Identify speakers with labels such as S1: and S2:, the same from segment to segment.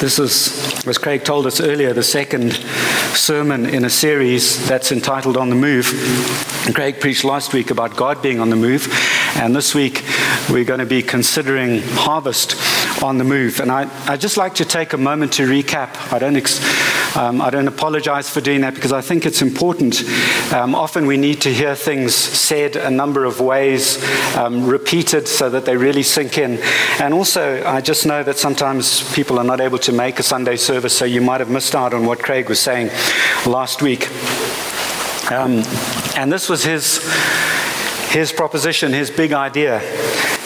S1: This is, as Craig told us earlier, the second sermon in a series that's entitled On the Move. Craig preached last week about God being on the move, and this week we're going to be considering harvest on the move. And I, I'd just like to take a moment to recap. I don't, ex- um, I don't apologize for doing that because I think it's important. Um, often we need to hear things said a number of ways, um, repeated so that they really sink in. And also, I just know that sometimes people are not able to make a Sunday service, so you might have missed out on what Craig was saying last week. Um, and this was his, his proposition, his big idea.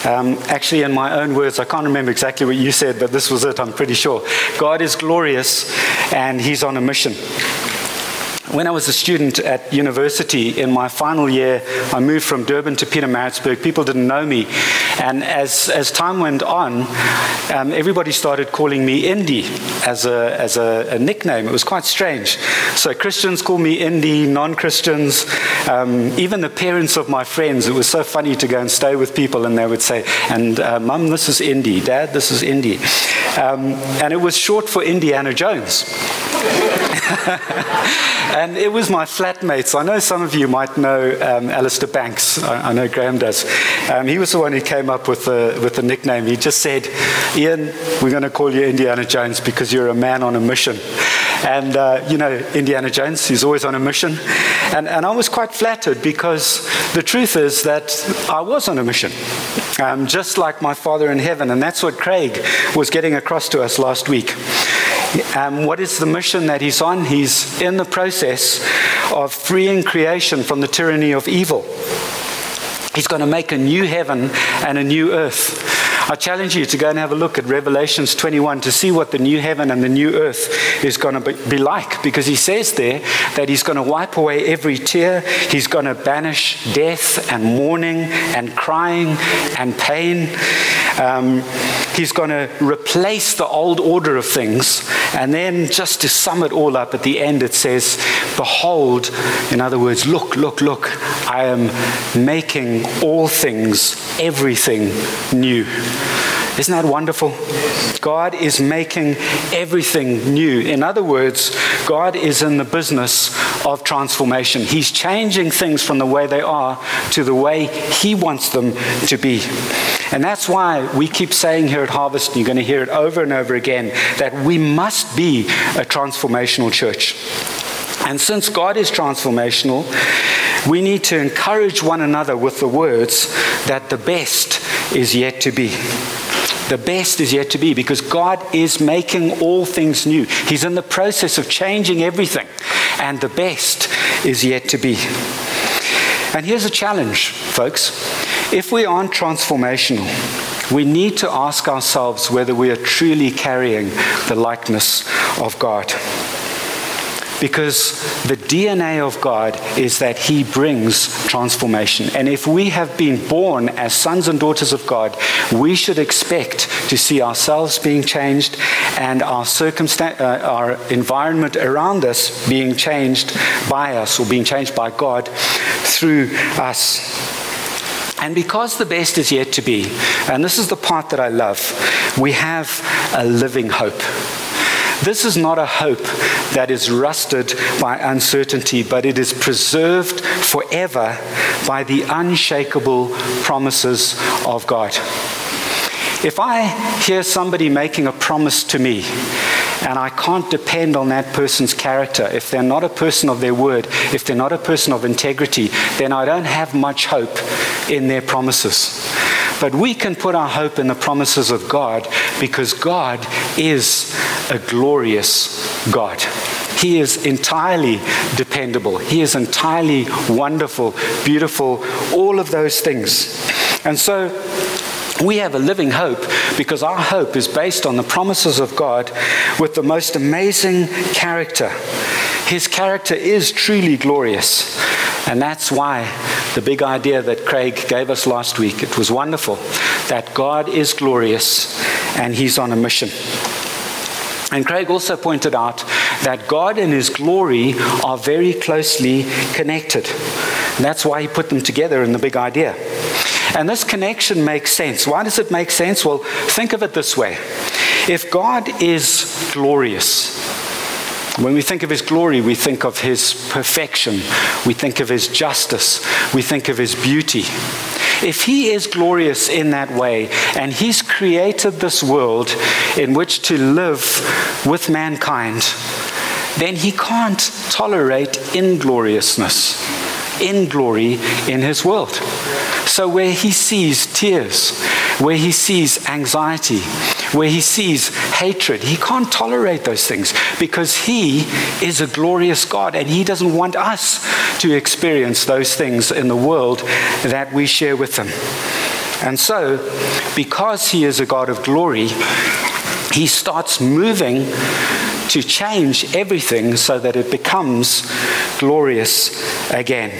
S1: Um, actually, in my own words, I can't remember exactly what you said, but this was it, I'm pretty sure. God is glorious and he's on a mission. When I was a student at university in my final year, I moved from Durban to Pietermaritzburg. People didn't know me. And as, as time went on, um, everybody started calling me Indy as, a, as a, a, nickname. It was quite strange. So Christians call me Indy, non Christians, um, even the parents of my friends. It was so funny to go and stay with people, and they would say, And uh, mum, this is Indy. Dad, this is Indy. Um, and it was short for Indiana Jones. and it was my flatmates. I know some of you might know um, Alistair Banks. I, I, know Graham does. Um, he was the one who came up with the, with the nickname. He just said, Ian, we're going to call you Indiana Jones because you're a man on a mission. And, uh, you know, Indiana Jones, he's always on a mission. And, and I was quite flattered because the truth is that I was on a mission, um, just like my Father in heaven. And that's what Craig was getting across to us last week. Um, what is the mission that he's on? He's in the process of freeing creation from the tyranny of evil. He's going to make a new heaven and a new earth. I challenge you to go and have a look at Revelations 21 to see what the new heaven and the new earth is going to be like, because he says there that he's going to wipe away every tear, he's going to banish death and mourning and crying and pain. Um, he's going to replace the old order of things. And then, just to sum it all up, at the end it says, Behold, in other words, look, look, look, I am making all things, everything new. Isn't that wonderful? God is making everything new. In other words, God is in the business of transformation. He's changing things from the way they are to the way He wants them to be. And that's why we keep saying here at Harvest, and you're going to hear it over and over again, that we must be a transformational church. And since God is transformational, we need to encourage one another with the words that the best is yet to be. The best is yet to be because God is making all things new. He's in the process of changing everything, and the best is yet to be. And here's a challenge, folks. If we aren't transformational, we need to ask ourselves whether we are truly carrying the likeness of God. Because the DNA of God is that He brings transformation. And if we have been born as sons and daughters of God, we should expect to see ourselves being changed and our, circumstance, uh, our environment around us being changed by us or being changed by God through us. And because the best is yet to be, and this is the part that I love, we have a living hope. This is not a hope that is rusted by uncertainty, but it is preserved forever by the unshakable promises of God. If I hear somebody making a promise to me, and I can't depend on that person's character. If they're not a person of their word, if they're not a person of integrity, then I don't have much hope in their promises. But we can put our hope in the promises of God because God is a glorious God. He is entirely dependable. He is entirely wonderful, beautiful, all of those things. And so we have a living hope because our hope is based on the promises of God with the most amazing character. His character is truly glorious. And that's why the big idea that Craig gave us last week, it was wonderful that God is glorious and he's on a mission. And Craig also pointed out that God and His glory are very closely connected. And that's why He put them together in the big idea. And this connection makes sense. Why does it make sense? Well, think of it this way If God is glorious, when we think of his glory, we think of his perfection, we think of his justice, we think of his beauty. If he is glorious in that way, and he's created this world in which to live with mankind, then he can't tolerate ingloriousness, inglory in his world. So, where he sees tears, where he sees anxiety, where he sees hatred, he can't tolerate those things because he is a glorious God and he doesn't want us to experience those things in the world that we share with him. And so, because he is a God of glory, he starts moving to change everything so that it becomes glorious again.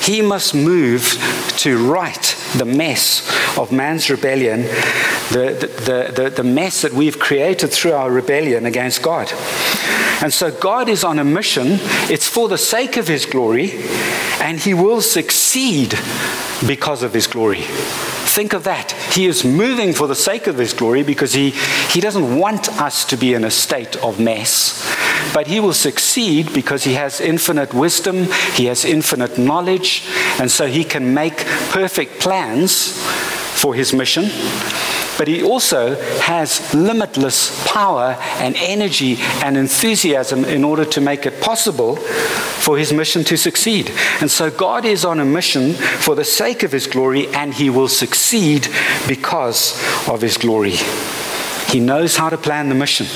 S1: He must move to right the mess of man's rebellion, the, the, the, the, mess that we've created through our rebellion against God. And so God is on a mission. It's for the sake of his glory, and he will succeed because of his glory. Think of that. He is moving for the sake of his glory because he, he doesn't want us to be in a state of mess. But he will succeed because he has infinite wisdom, he has infinite knowledge, and so he can make perfect plans for his mission but he also has limitless power and energy and enthusiasm in order to make it possible for his mission to succeed. And so God is on a mission for the sake of his glory, and he will succeed because of his glory. He knows how to plan the mission.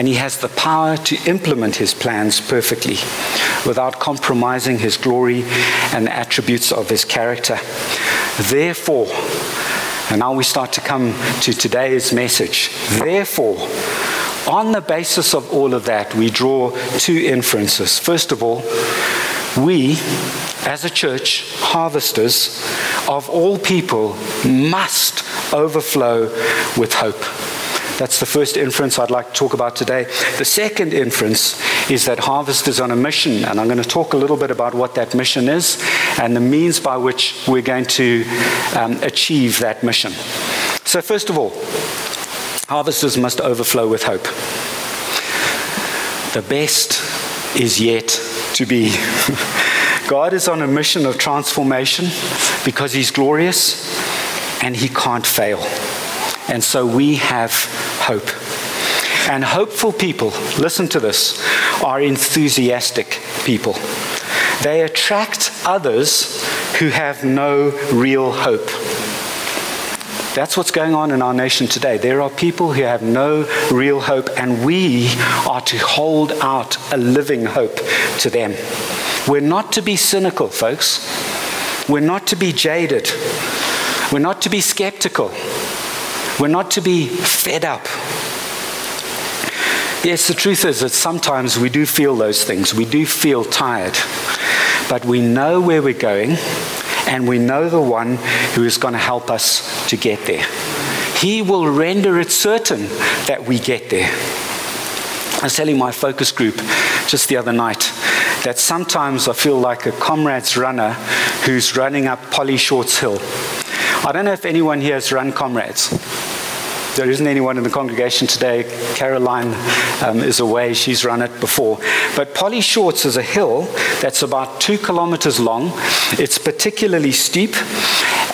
S1: And he has the power to implement his plans perfectly without compromising his glory and the attributes of his character. Therefore, and now we start to come to today's message. Therefore, on the basis of all of that, we draw two inferences. First of all, we, as a church, harvesters of all people, must overflow with hope. That's the first inference I'd like to talk about today. The second inference is that Harvest is on a mission, and I'm going to talk a little bit about what that mission is and the means by which we're going to um, achieve that mission. So, first of all, harvesters must overflow with hope. The best is yet to be. God is on a mission of transformation because He's glorious and He can't fail. And so we have hope. And hopeful people, listen to this, are enthusiastic people. They attract others who have no real hope. That's what's going on in our nation today. There are people who have no real hope, and we are to hold out a living hope to them. We're not to be cynical, folks. We're not to be jaded. We're not to be skeptical. We're not to be fed up. Yes, the truth is that sometimes we do feel those things. We do feel tired. But we know where we're going, and we know the one who is going to help us to get there. He will render it certain that we get there. I was telling my focus group just the other night that sometimes I feel like a comrade's runner who's running up Polly Shortts Hill. I don't know if anyone here has run comrades. There isn't anyone in the congregation today. Caroline um, is away. She's run it before. But Polly Shortts is a hill that's about two kilometers long. It's particularly steep.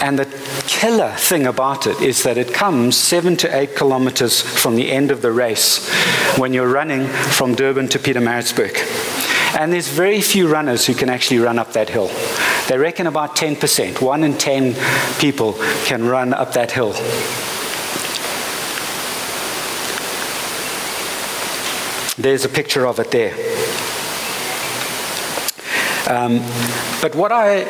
S1: And the killer thing about it is that it comes seven to eight kilometers from the end of the race when you're running from Durban to Pietermaritzburg. And there's very few runners who can actually run up that hill. They reckon about 10%. One in 10 people can run up that hill. There's a picture of it there. Um, but what I,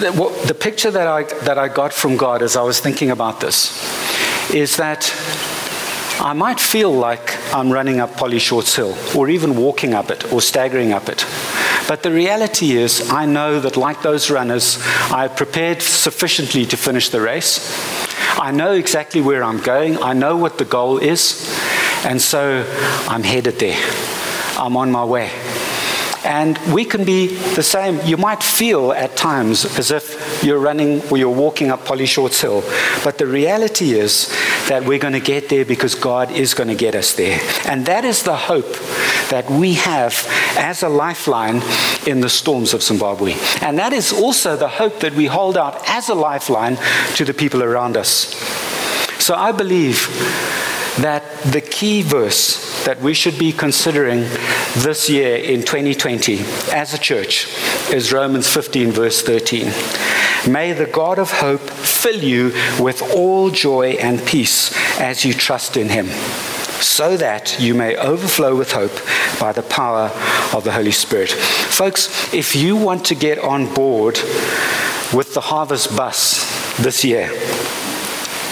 S1: the, what, the picture that I, that I got from God as I was thinking about this is that I might feel like I'm running up Polly Shortts Hill, or even walking up it, or staggering up it. But the reality is, I know that, like those runners, I've prepared sufficiently to finish the race. I know exactly where I'm going, I know what the goal is. And so I'm headed there. I'm on my way. And we can be the same. You might feel at times as if you're running or you're walking up Polly Shortts Hill. But the reality is that we're going to get there because God is going to get us there. And that is the hope that we have as a lifeline in the storms of Zimbabwe. And that is also the hope that we hold out as a lifeline to the people around us. So I believe that the key verse that we should be considering this year in 2020 as a church is Romans 15, verse 13. May the God of hope fill you with all joy and peace as you trust in him, so that you may overflow with hope by the power of the Holy Spirit. Folks, if you want to get on board with the harvest bus this year,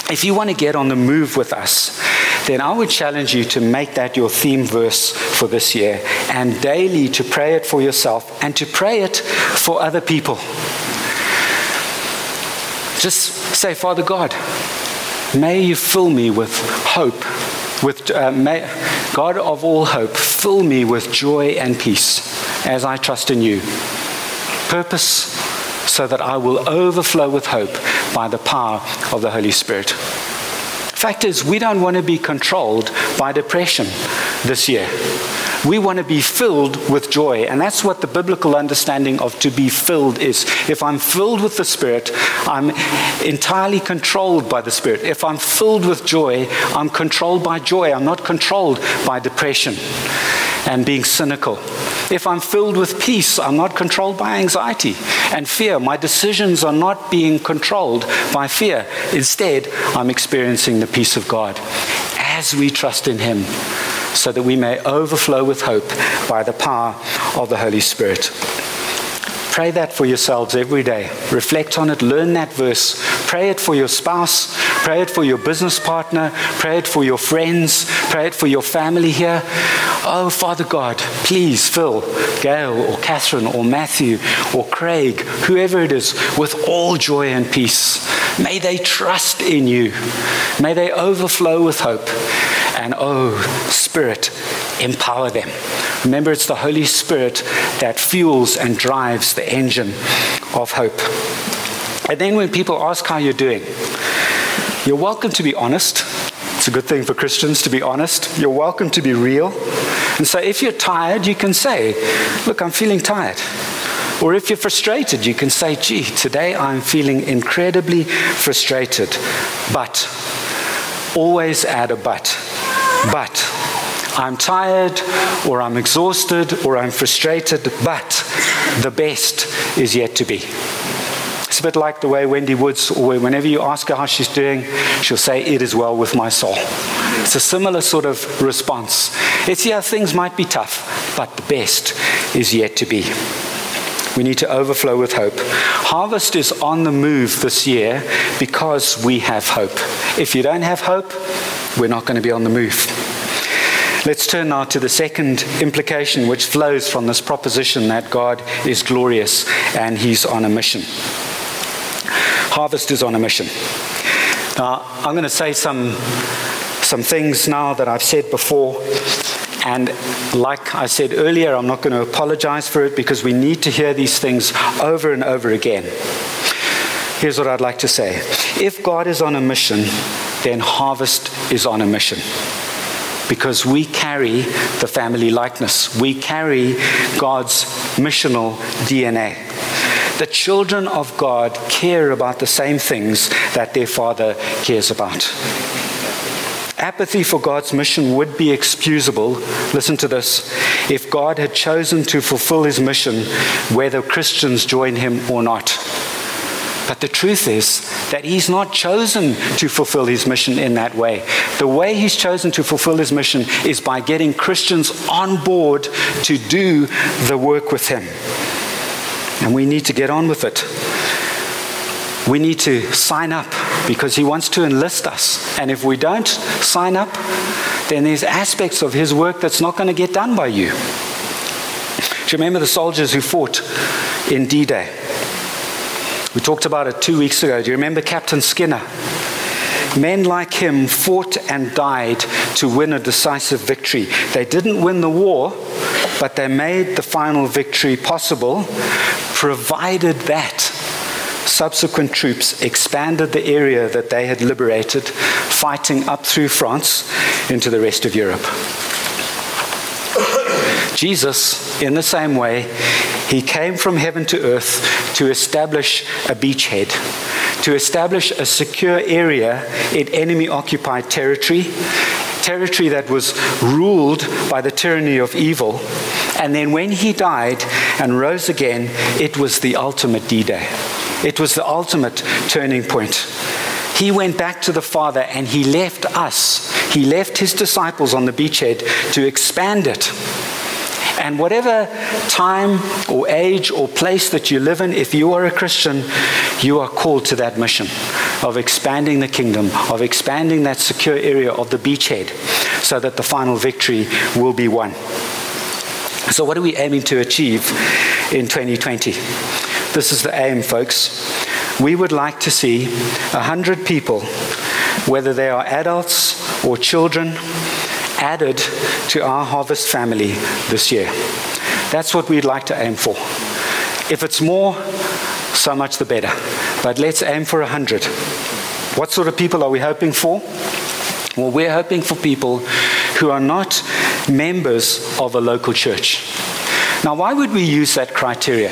S1: if you want to get on the move with us, then I would challenge you to make that your theme verse for this year and daily to pray it for yourself and to pray it for other people. Just say, Father God, may you fill me with hope. With, uh, may, God of all hope, fill me with joy and peace as I trust in you. Purpose so that I will overflow with hope by the power of the Holy Spirit. Fact is, we don't want to be controlled by depression this year. We want to be filled with joy. And that's what the biblical understanding of to be filled is. If I'm filled with the Spirit, I'm entirely controlled by the Spirit. If I'm filled with joy, I'm controlled by joy. I'm not controlled by depression and being cynical. If I'm filled with peace, I'm not controlled by anxiety and fear. My decisions are not being controlled by fear. Instead, I'm experiencing the peace of God as we trust in Him so that we may overflow with hope by the power of the Holy Spirit. Pray that for yourselves every day. Reflect on it. Learn that verse. Pray it for your spouse. Pray it for your business partner. Pray it for your friends. Pray it for your family here. Oh, Father God, please fill Gail or Catherine or Matthew or Craig, whoever it is, with all joy and peace. May they trust in you. May they overflow with hope. And oh, Spirit, empower them. Remember, it's the Holy Spirit that fuels and drives the engine of hope. And then when people ask how you're doing, you're welcome to be honest. It's a good thing for Christians to be honest. You're welcome to be real. And so if you're tired, you can say, Look, I'm feeling tired. Or if you're frustrated, you can say, Gee, today I'm feeling incredibly frustrated. But, always add a but. But, I'm tired, or I'm exhausted, or I'm frustrated, but the best is yet to be. It's a bit like the way Wendy Woods, or whenever you ask her how she's doing, she'll say, It is well with my soul. It's a similar sort of response. It's, yeah, things might be tough, but the best is yet to be. We need to overflow with hope. Harvest is on the move this year because we have hope. If you don't have hope, we're not going to be on the move. Let's turn now to the second implication, which flows from this proposition that God is glorious and He's on a mission. Harvest is on a mission. Now, I'm going to say some, some things now that I've said before. And like I said earlier, I'm not going to apologize for it because we need to hear these things over and over again. Here's what I'd like to say If God is on a mission, then harvest is on a mission because we carry the family likeness. We carry God's missional DNA. The children of God care about the same things that their Father cares about. Apathy for God's mission would be excusable, listen to this, if God had chosen to fulfill his mission, whether Christians join him or not. But the truth is that he's not chosen to fulfill his mission in that way. The way he's chosen to fulfill his mission is by getting Christians on board to do the work with him. And we need to get on with it. We need to sign up because he wants to enlist us. And if we don't sign up, then there's aspects of his work that's not going to get done by you. Do you remember the soldiers who fought in D Day? We talked about it two weeks ago. Do you remember Captain Skinner? Men like him fought and died to win a decisive victory. They didn't win the war, but they made the final victory possible, provided that subsequent troops expanded the area that they had liberated, fighting up through France into the rest of Europe. Jesus, in the same way, he came from heaven to earth to establish a beachhead, to establish a secure area in enemy occupied territory, territory that was ruled by the tyranny of evil. And then when he died and rose again, it was the ultimate D Day. It was the ultimate turning point. He went back to the Father and he left us, he left his disciples on the beachhead to expand it and whatever time or age or place that you live in, if you are a Christian, you are called to that mission of expanding the kingdom, of expanding that secure area of the beachhead so that the final victory will be won. So, what are we aiming to achieve in 2020? This is the aim, folks. We would like to see 100 people, whether they are adults or children, added to our harvest family this year. That's what we'd like to aim for. If it's more, so much the better. But let's aim for 100. What sort of people are we hoping for? Well, we're hoping for people who are not members of a local church. Now, why would we use that criteria?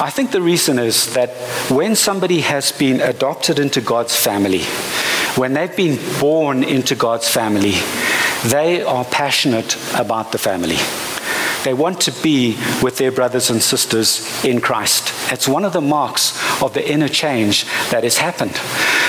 S1: I think the reason is that when somebody has been adopted into God's family, when they've been born into God's family, they are passionate about the family. They want to be with their brothers and sisters in Christ. It's one of the marks of the inner change that has happened.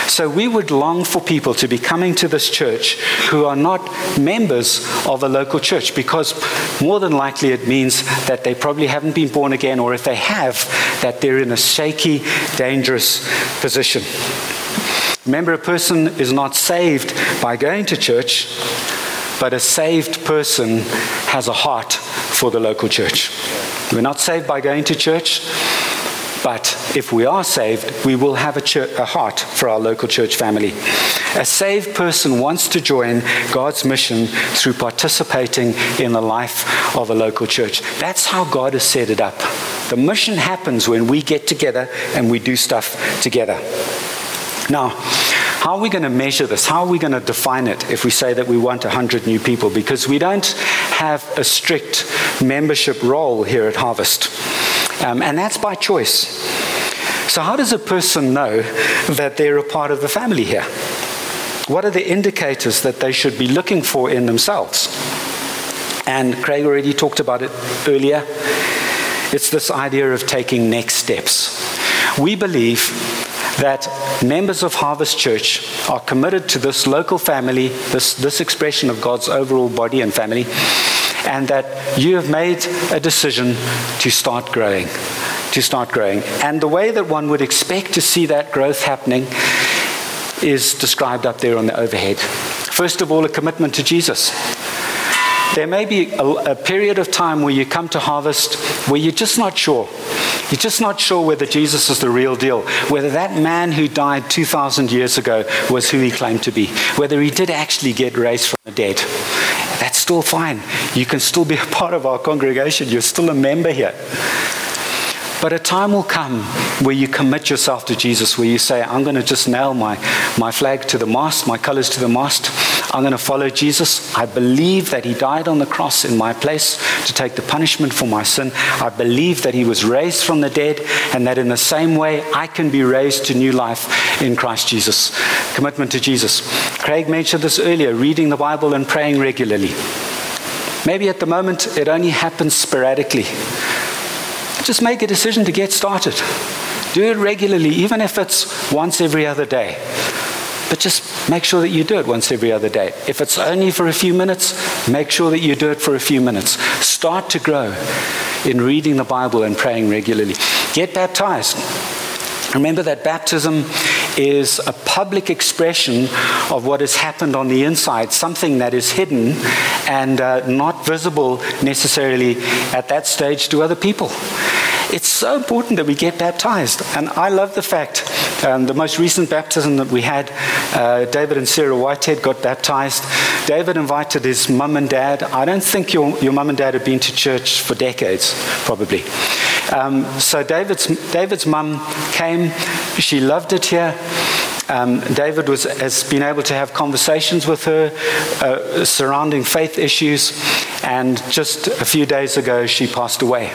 S1: So we would long for people to be coming to this church who are not members of a local church because more than likely it means that they probably haven't been born again, or if they have, that they're in a shaky, dangerous position. Remember, a person is not saved by going to church, but a saved person has a heart for the local church. We're not saved by going to church, but if we are saved, we will have a, church, a, heart for our local church family. A saved person wants to join God's mission through participating in the life of a local church. That's how God has set it up. The mission happens when we get together and we do stuff together. Now, how are we going to measure this? How are we going to define it if we say that we want 100 new people? Because we don't have a strict membership roll here at Harvest. Um, and that's by choice. So, how does a person know that they're a part of the family here? What are the indicators that they should be looking for in themselves? And Craig already talked about it earlier. It's this idea of taking next steps. We believe that members of Harvest Church are committed to this local family, this, this expression of God's overall body and family, and that you have made a decision to start growing. To start growing. And the way that one would expect to see that growth happening is described up there on the overhead. First of all, a commitment to Jesus. There may be a, a period of time where you come to harvest where you're just not sure. You're just not sure whether Jesus is the real deal, whether that man who died 2,000 years ago was who he claimed to be, whether he did actually get raised from the dead. That's still fine. You can still be a part of our congregation, you're still a member here. But a time will come where you commit yourself to Jesus, where you say, I'm going to just nail my, my flag to the mast, my colors to the mast. I'm going to follow Jesus. I believe that he died on the cross in my place to take the punishment for my sin. I believe that he was raised from the dead and that in the same way I can be raised to new life in Christ Jesus. Commitment to Jesus. Craig mentioned this earlier reading the Bible and praying regularly. Maybe at the moment it only happens sporadically. Just make a decision to get started. Do it regularly, even if it's once every other day. But just make sure that you do it once every other day. If it's only for a few minutes, make sure that you do it for a few minutes. Start to grow in reading the Bible and praying regularly. Get baptized. Remember that baptism is a public expression of what has happened on the inside, something that is hidden and uh, not visible necessarily at that stage to other people. It's so important that we get baptized. And I love the fact, um, the most recent baptism that we had, uh, David and Sarah Whitehead got baptized. David invited his mum and dad. I don't think your, your mum and dad have been to church for decades, probably. Um, so David's, David's mum came. She loved it here. Um, David was, has been able to have conversations with her uh, surrounding faith issues, and just a few days ago, she passed away.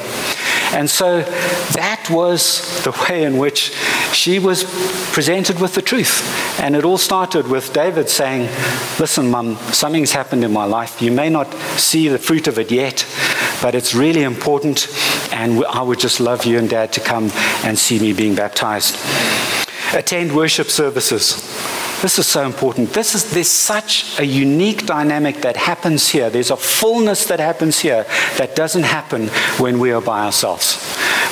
S1: And so that was the way in which she was presented with the truth. And it all started with David saying, Listen, Mum, something's happened in my life. You may not see the fruit of it yet, but it's really important. And I would just love you and Dad to come and see me being baptized. Attend worship services. This is so important. This is, there's such a unique dynamic that happens here. There's a fullness that happens here that doesn't happen when we are by ourselves.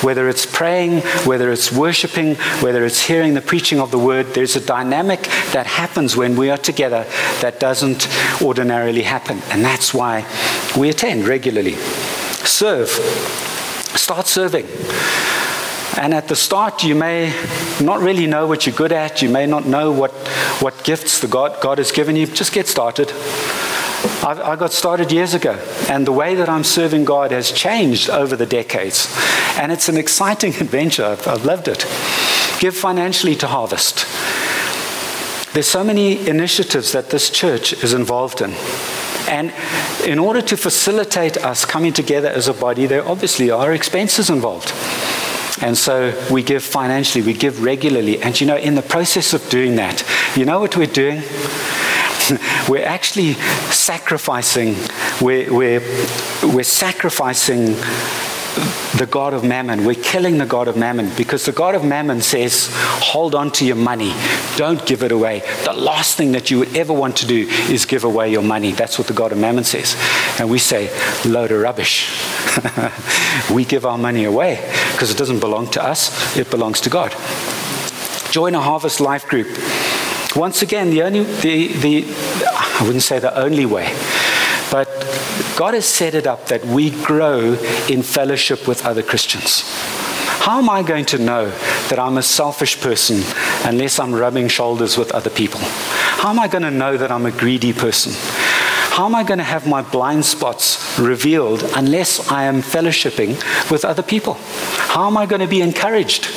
S1: Whether it's praying, whether it's worshiping, whether it's hearing the preaching of the word, there's a dynamic that happens when we are together that doesn't ordinarily happen. And that's why we attend regularly. Serve. Start serving. And at the start, you may not really know what you're good at. You may not know what, what gifts the God, God has given you. Just get started. I, got started years ago, and the way that I'm serving God has changed over the decades. And it's an exciting adventure. I've, I've loved it. Give financially to Harvest. There's so many initiatives that this church is involved in. And in order to facilitate us coming together as a body, there obviously are expenses involved. And so we give financially, we give regularly. And you know, in the process of doing that, you know what we're doing? we're actually sacrificing, we're, we're, we're sacrificing the God of Mammon. We're killing the God of Mammon because the God of Mammon says, hold on to your money. Don't give it away. The last thing that you would ever want to do is give away your money. That's what the God of Mammon says. And we say, load of rubbish. we give our money away because it doesn't belong to us, it belongs to God. Join a Harvest Life group. Once again, the only, the, the, I wouldn't say the only way, but God has set it up that we grow in fellowship with other Christians. How am I going to know that I'm a selfish person unless I'm rubbing shoulders with other people? How am I going to know that I'm a greedy person? How am I going to have my blind spots revealed unless I am fellowshipping with other people? How am I going to be encouraged?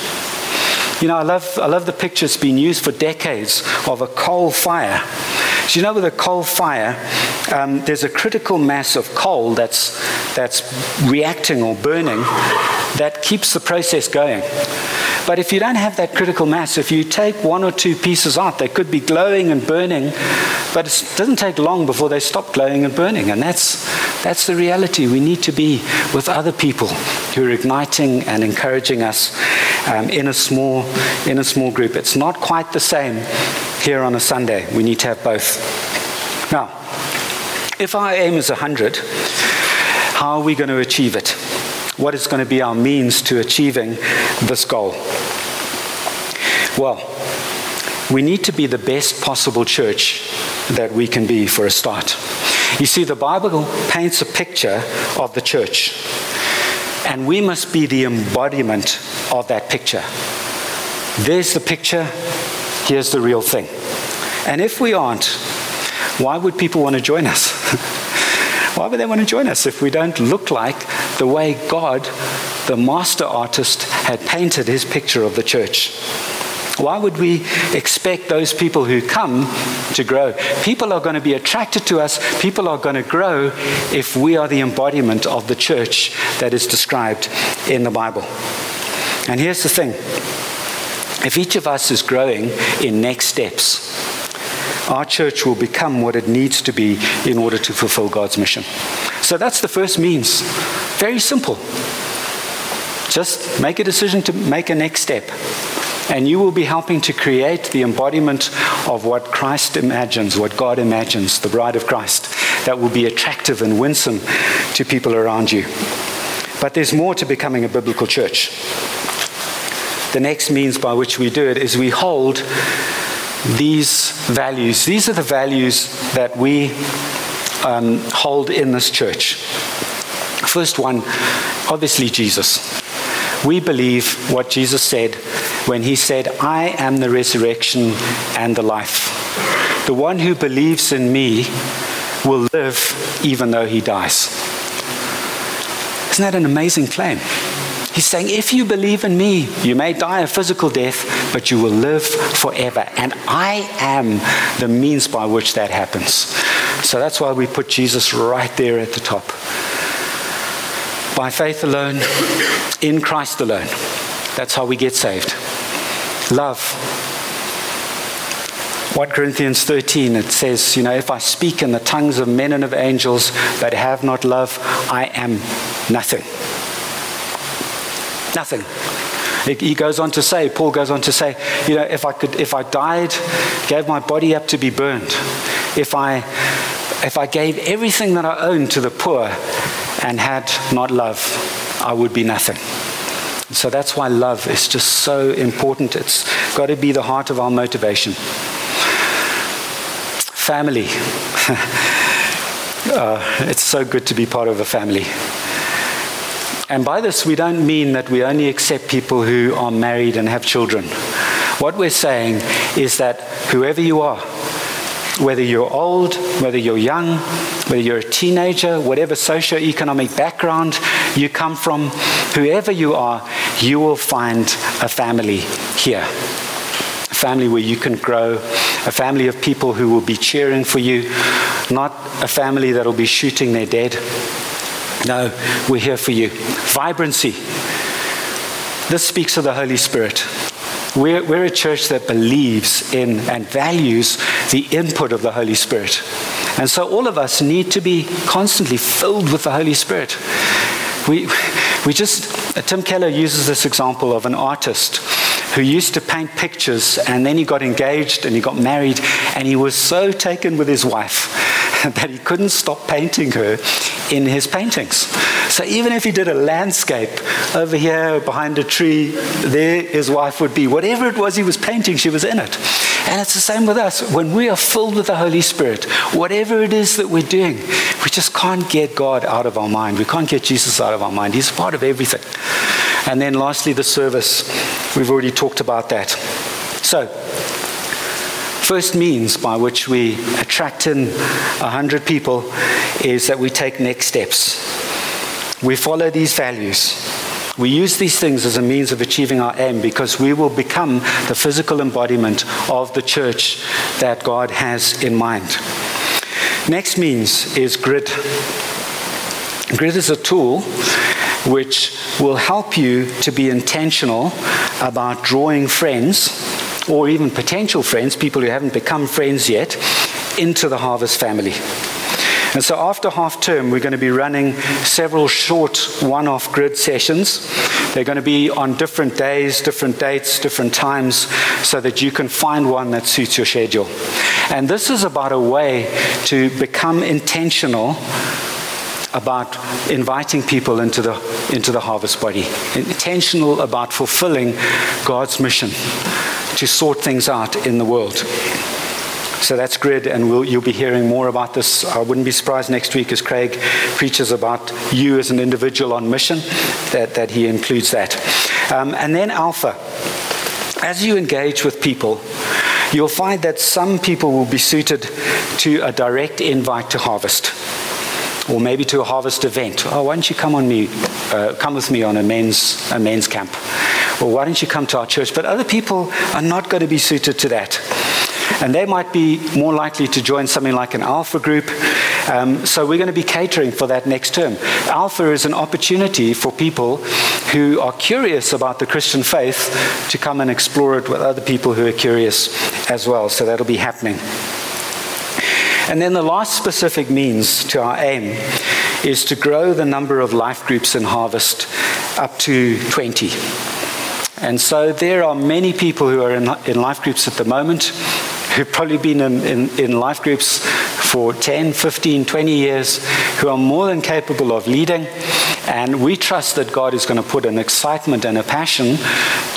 S1: You know, I love, I love the pictures being used for decades of a coal fire so you know, with a coal fire, um, there's a critical mass of coal that's, that's reacting or burning that keeps the process going. But if you don't have that critical mass, if you take one or two pieces out, they could be glowing and burning, but it doesn't take long before they stop glowing and burning. And that's, that's the reality. We need to be with other people who are igniting and encouraging us um, in, a small, in a small group. It's not quite the same here on a Sunday. We need to have both. Now, if our aim is 100, how are we going to achieve it? What is going to be our means to achieving this goal? Well, we need to be the best possible church that we can be for a start. You see, the Bible paints a picture of the church, and we must be the embodiment of that picture. There's the picture, here's the real thing. And if we aren't, why would people want to join us? why would they want to join us if we don't look like the way God, the master artist, had painted his picture of the church? Why would we expect those people who come to grow? People are going to be attracted to us, people are going to grow if we are the embodiment of the church that is described in the Bible. And here's the thing if each of us is growing in next steps, our church will become what it needs to be in order to fulfill God's mission. So that's the first means. Very simple. Just make a decision to make a next step. And you will be helping to create the embodiment of what Christ imagines, what God imagines, the bride of Christ, that will be attractive and winsome to people around you. But there's more to becoming a biblical church. The next means by which we do it is we hold these values. These are the values that we um, hold in this church. First one, obviously, Jesus. We believe what Jesus said when he said, I am the resurrection and the life. The one who believes in me, will live even though he dies. Isn't that an amazing claim? He's saying, if you believe in me, you may die a physical death, but you will live forever. And I am the means by which that happens. So that's why we put Jesus right there at the top. By faith alone, in Christ alone. That's how we get saved. Love. 1 Corinthians 13, it says, You know, if I speak in the tongues of men and of angels, but have not love, I am nothing. Nothing. He goes on to say, Paul goes on to say, you know, if I could, if I died, gave my body up to be burned, if I, if I gave everything that I owned to the poor and had not love, I would be nothing. So that's why love is just so important. It's got to be the heart of our motivation. Family. uh, it's so good to be part of a family. And by this, we don't mean that we only accept people who are married and have children. What we're saying is that whoever you are, whether you're old, whether you're young, whether you're a teenager, whatever socio-economic background you come from, whoever you are, you will find a family here. A family where you can grow, a family of people who will be cheering for you, not a family that will be shooting their dead. No, we're here for you. Vibrancy. This speaks of the Holy Spirit. We're, we're a church that believes in and values the input of the Holy Spirit. And so all of us need to be constantly filled with the Holy Spirit. We, we just, uh, Tim Keller uses this example of an artist who used to paint pictures and then he got engaged and he got married and he was so taken with his wife that he couldn't stop painting her in his paintings. So even if he did a landscape over here behind a tree, there his wife would be. Whatever it was he was painting, she was in it. And it's the same with us. When we are filled with the Holy Spirit, whatever it is that we're doing, we just can't get God out of our mind. We can't get Jesus out of our mind. He's part of everything. And then lastly, the service. We've already talked about that. So, first means by which we attract in 100 people is that we take next steps. We follow these values. We use these things as a means of achieving our aim because we will become the physical embodiment of the church that God has in mind. Next means is grid. Grid is a tool which will help you to be intentional about drawing friends or even potential friends, people who haven't become friends yet, into the Harvest family. And so after half term, we're going to be running several short one off grid sessions. They're going to be on different days, different dates, different times, so that you can find one that suits your schedule. And this is about a way to become intentional about inviting people into the, into the harvest body, intentional about fulfilling God's mission to sort things out in the world. So that's grid, and we'll, you'll be hearing more about this. I wouldn't be surprised next week as Craig preaches about you as an individual on mission, that, that he includes that. Um, and then Alpha. As you engage with people, you'll find that some people will be suited to a direct invite to harvest or maybe to a harvest event. Oh, why don't you come on me, uh, come with me on a men's, a men's camp? Or why don't you come to our church? But other people are not going to be suited to that. And they might be more likely to join something like an alpha group. Um, so we're going to be catering for that next term. Alpha is an opportunity for people who are curious about the Christian faith to come and explore it with other people who are curious as well. So that'll be happening. And then the last specific means to our aim is to grow the number of life groups in Harvest up to 20. And so there are many people who are in, in life groups at the moment who've probably been in, in, in life groups for 10, 15, 20 years who are more than capable of leading. And we trust that God is going to put an excitement and a passion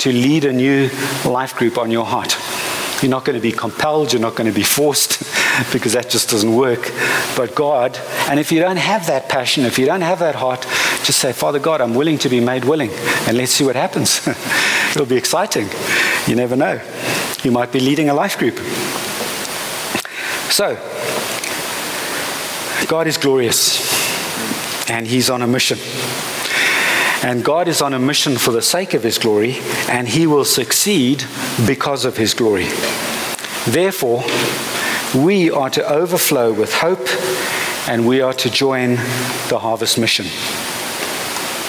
S1: to lead a new life group on your heart. You're not going to be compelled, you're not going to be forced because that just doesn't work. But God, and if you don't have that passion, if you don't have that heart, just say, Father God, I'm willing to be made willing, and let's see what happens. It'll be exciting. You never know. You might be leading a life group. So, God is glorious, and He's on a mission. And God is on a mission for the sake of His glory, and He will succeed because of His glory. Therefore, we are to overflow with hope, and we are to join the harvest mission.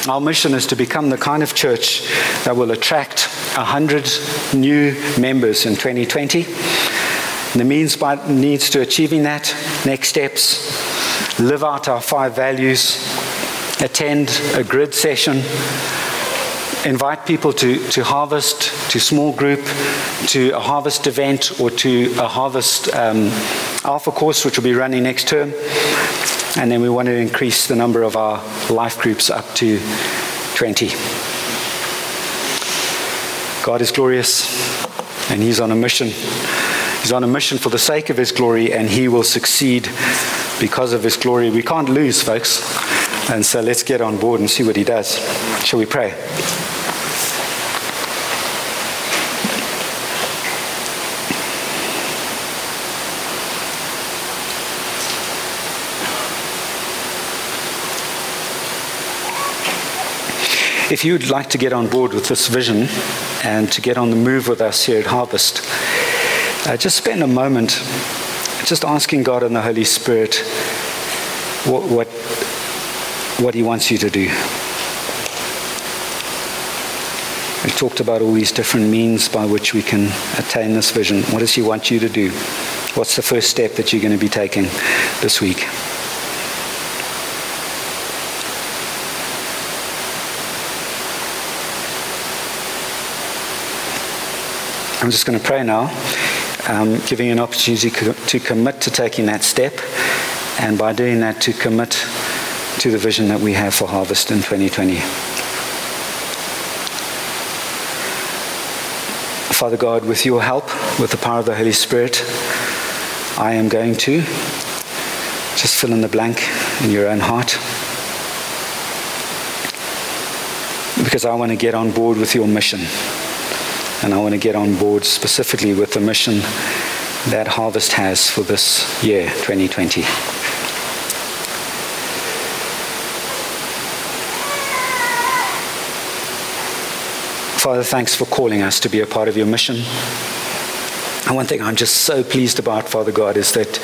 S1: Our mission is to become the kind of church that will attract 100 new members in 2020. The means by needs to achieving that, next steps, live out our five values, attend a grid session, invite people to, to harvest, to small group, to a harvest event, or to a harvest um, alpha course, which will be running next term. And then we want to increase the number of our life groups up to 20. God is glorious, and He's on a mission. He's on a mission for the sake of His glory, and He will succeed because of His glory. We can't lose, folks. And so let's get on board and see what He does. Shall we pray? If you'd like to get on board with this vision and to get on the move with us here at Harvest, uh, just spend a moment just asking God and the Holy Spirit what, what, what He wants you to do. We talked about all these different means by which we can attain this vision. What does He want you to do? What's the first step that you're going to be taking this week? I'm just going to pray now, um, giving you an opportunity to commit to taking that step, and by doing that, to commit to the vision that we have for Harvest in 2020. Father God, with your help, with the power of the Holy Spirit, I am going to just fill in the blank in your own heart. Because I want to get on board with your mission. And I want to get on board specifically with the mission that Harvest has for this year, 2020. Father, thanks for calling us to be a part of your mission. And one thing I'm just so pleased about, Father God, is that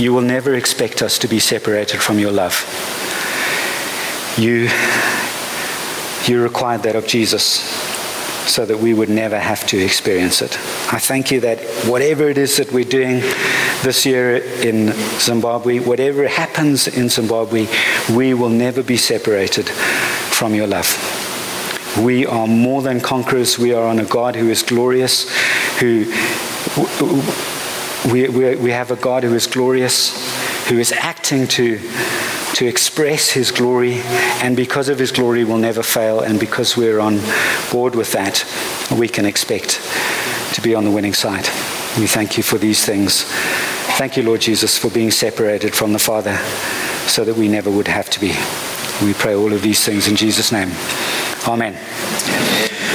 S1: you will never expect us to be separated from your love. You, you required that of Jesus so that we would never have to experience it. I thank you that whatever it is that we're doing this year in Zimbabwe, whatever happens in Zimbabwe, we will never be separated from your love. We are more than conquerors. We are on a God who is glorious, who we, we, we have a God who is glorious, who is acting to to express his glory, and because of his glory will never fail, and because we're on board with that, we can expect to be on the winning side. We thank you for these things. Thank you, Lord Jesus, for being separated from the Father so that we never would have to be. We pray all of these things in Jesus' name. Amen.